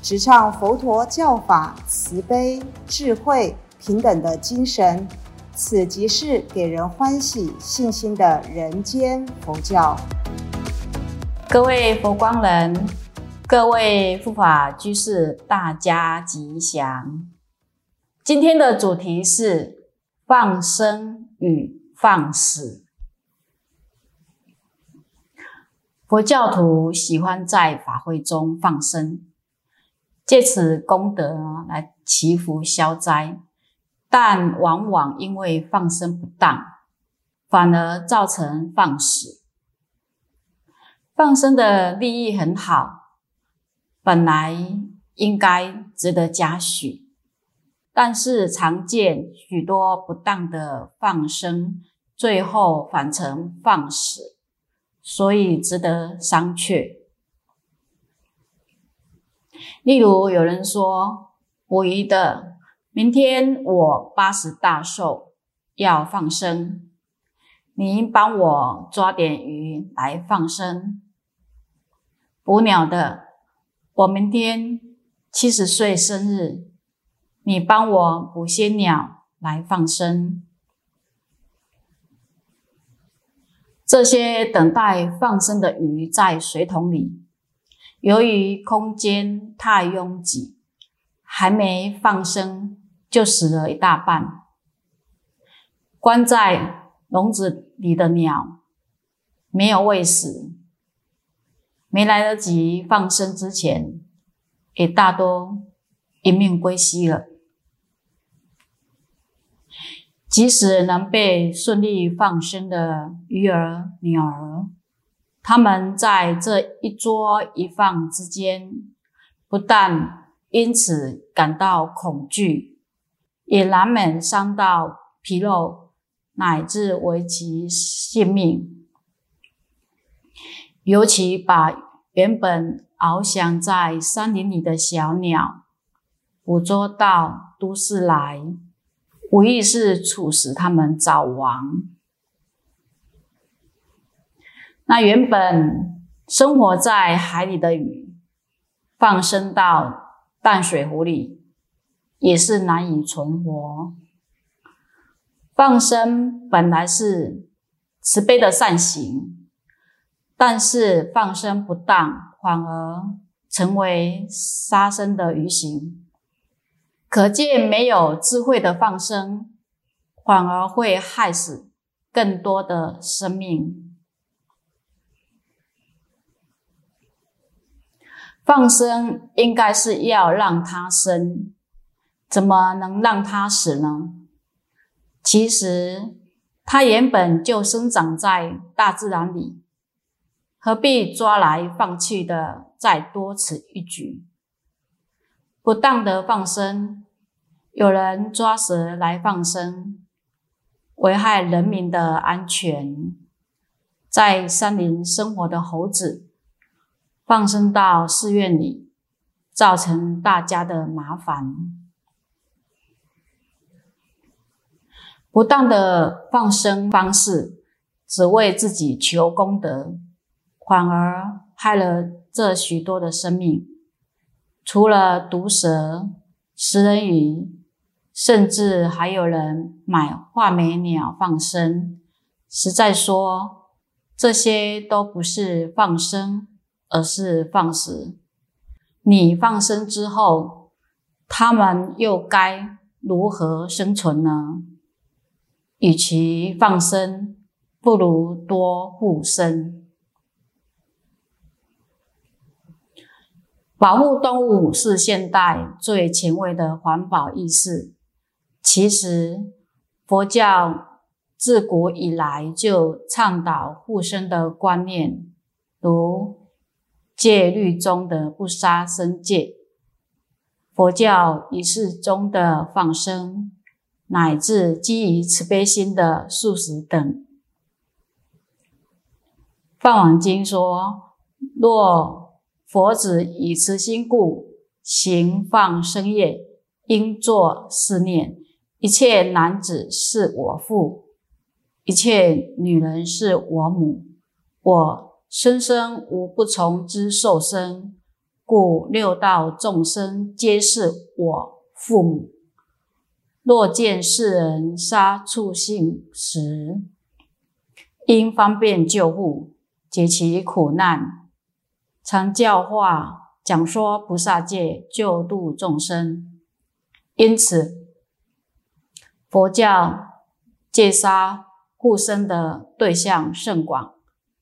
直唱佛陀教法慈悲、智慧、平等的精神。此即是给人欢喜、信心的人间佛教。各位佛光人，各位护法居士，大家吉祥。今天的主题是放生与放死。佛教徒喜欢在法会中放生，借此功德来祈福消灾。但往往因为放生不当，反而造成放死。放生的利益很好，本来应该值得嘉许，但是常见许多不当的放生，最后反成放死，所以值得商榷。例如有人说捕鱼的。明天我八十大寿，要放生，您帮我抓点鱼来放生。捕鸟的，我明天七十岁生日，你帮我捕些鸟来放生。这些等待放生的鱼在水桶里，由于空间太拥挤，还没放生。就死了一大半。关在笼子里的鸟没有喂食，没来得及放生之前，也大多一命归西了。即使能被顺利放生的鱼儿、鸟儿，他们在这一捉一放之间，不但因此感到恐惧。也难免伤到皮肉，乃至危及性命。尤其把原本翱翔在山林里的小鸟捕捉到都市来，无疑是促使它们早亡。那原本生活在海里的鱼，放生到淡水湖里。也是难以存活。放生本来是慈悲的善行，但是放生不当，反而成为杀生的鱼行。可见，没有智慧的放生，反而会害死更多的生命。放生应该是要让它生。怎么能让它死呢？其实它原本就生长在大自然里，何必抓来放去的再多此一举？不当的放生，有人抓蛇来放生，危害人民的安全。在山林生活的猴子，放生到寺院里，造成大家的麻烦。不当的放生方式，只为自己求功德，反而害了这许多的生命。除了毒蛇、食人鱼，甚至还有人买画眉鸟放生。实在说，这些都不是放生，而是放死。你放生之后，他们又该如何生存呢？与其放生，不如多护生。保护动物是现代最前卫的环保意识。其实，佛教自古以来就倡导护生的观念，如戒律中的不杀生戒。佛教仪式中的放生，乃至基于慈悲心的素食等。梵网经说：若佛子以慈心故行放生业，应作是念：一切男子是我父，一切女人是我母，我生生无不从之受生。故六道众生皆是我父母。若见世人杀畜性时，应方便救护，解其苦难，常教化讲说菩萨戒，救度众生。因此，佛教戒杀护生的对象甚广，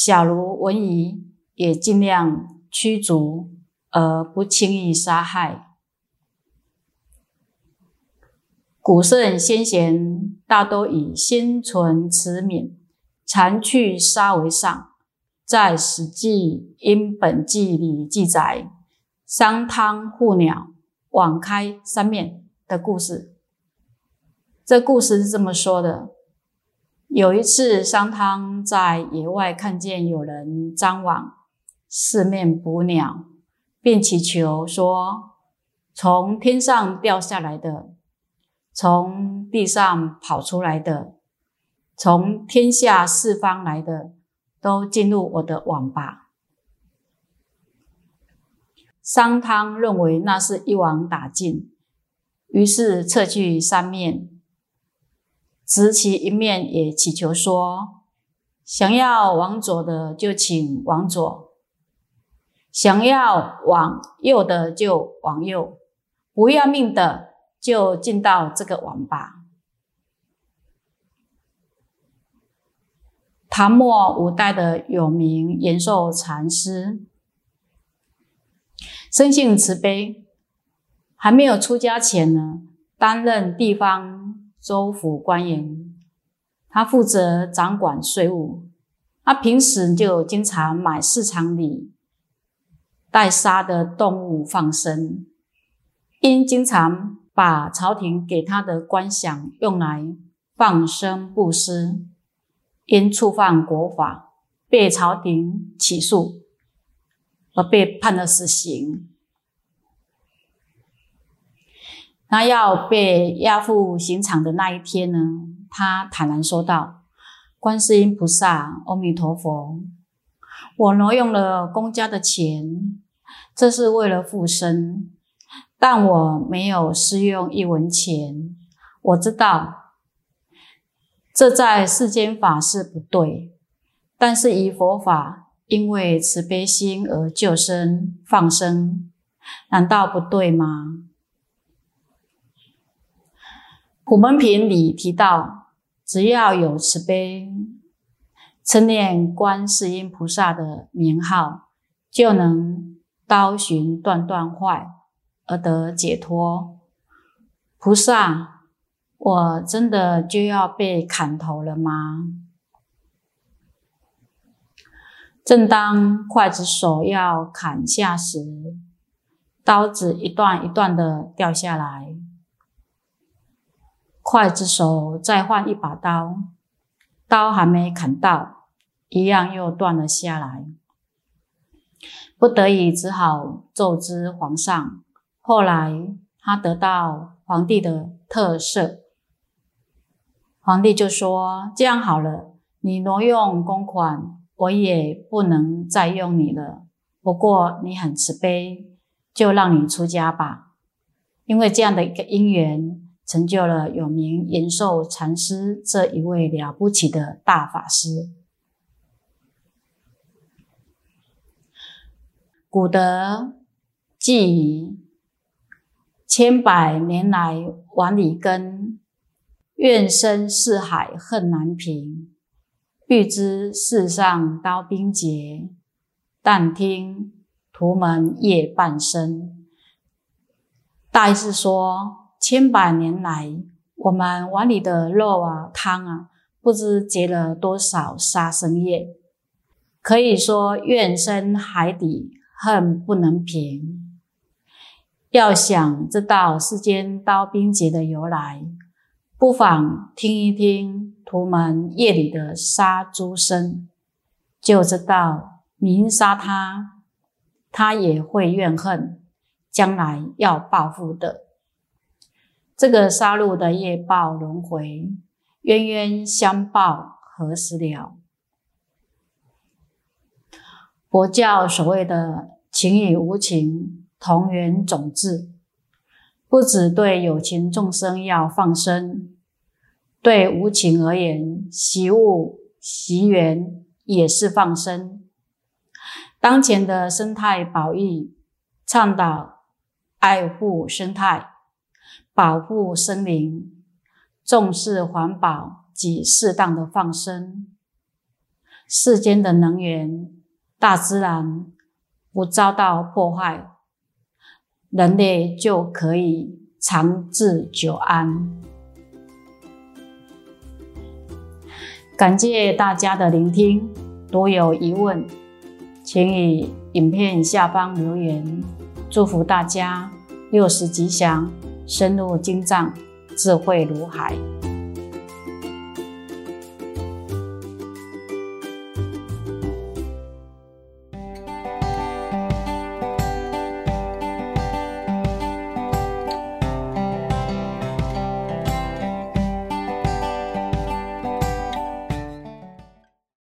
小如文仪也尽量驱逐。而不轻易杀害。古圣先贤大都以心存慈悯，常去杀为上。在《史记·因本纪》里记载商汤护鸟，网开三面的故事。这故事是这么说的：有一次，商汤在野外看见有人张网四面捕鸟。便祈求说：“从天上掉下来的，从地上跑出来的，从天下四方来的，都进入我的网吧。”商汤认为那是一网打尽，于是撤去三面，执其一面，也祈求说：“想要往左的，就请往左。”想要往右的就往右，不要命的就进到这个网吧。唐末五代的有名延寿禅师，生性慈悲，还没有出家前呢，担任地方州府官员，他负责掌管税务，他平时就经常买市场里。待杀的动物放生，因经常把朝廷给他的官饷用来放生布施，因触犯国法，被朝廷起诉，而被判了死刑。那要被押赴刑场的那一天呢？他坦然说道：“观世音菩萨，阿弥陀佛。”我挪用了公家的钱，这是为了复生，但我没有施用一文钱。我知道这在世间法是不对，但是以佛法因为慈悲心而救生放生，难道不对吗？普门品里提到，只要有慈悲。称念观世音菩萨的名号，就能刀寻断断坏而得解脱。菩萨，我真的就要被砍头了吗？正当刽子手要砍下时，刀子一段一段的掉下来，刽子手再换一把刀，刀还没砍到。一样又断了下来，不得已只好奏知皇上。后来他得到皇帝的特赦，皇帝就说：“这样好了，你挪用公款，我也不能再用你了。不过你很慈悲，就让你出家吧。因为这样的一个因缘，成就了有名延寿禅师这一位了不起的大法师。”古德记千百年来碗里根，怨生四海恨难平。欲知世上刀兵劫，但听屠门夜半声。大意是说，千百年来，我们碗里的肉啊、汤啊，不知结了多少杀生业。可以说，怨深海底。恨不能平，要想知道世间刀兵劫的由来，不妨听一听屠门夜里的杀猪声，就知道明杀他，他也会怨恨，将来要报复的。这个杀戮的业报轮回，冤冤相报何时了？佛教所谓的情与无情同源种智，不只对有情众生要放生，对无情而言，习物习缘也是放生。当前的生态保育，倡导爱护生态。保护森林，重视环保及适当的放生。世间的能源、大自然不遭到破坏，人类就可以长治久安。感谢大家的聆听，如有疑问，请于影片下方留言。祝福大家六时吉祥。深入经藏，智慧如海。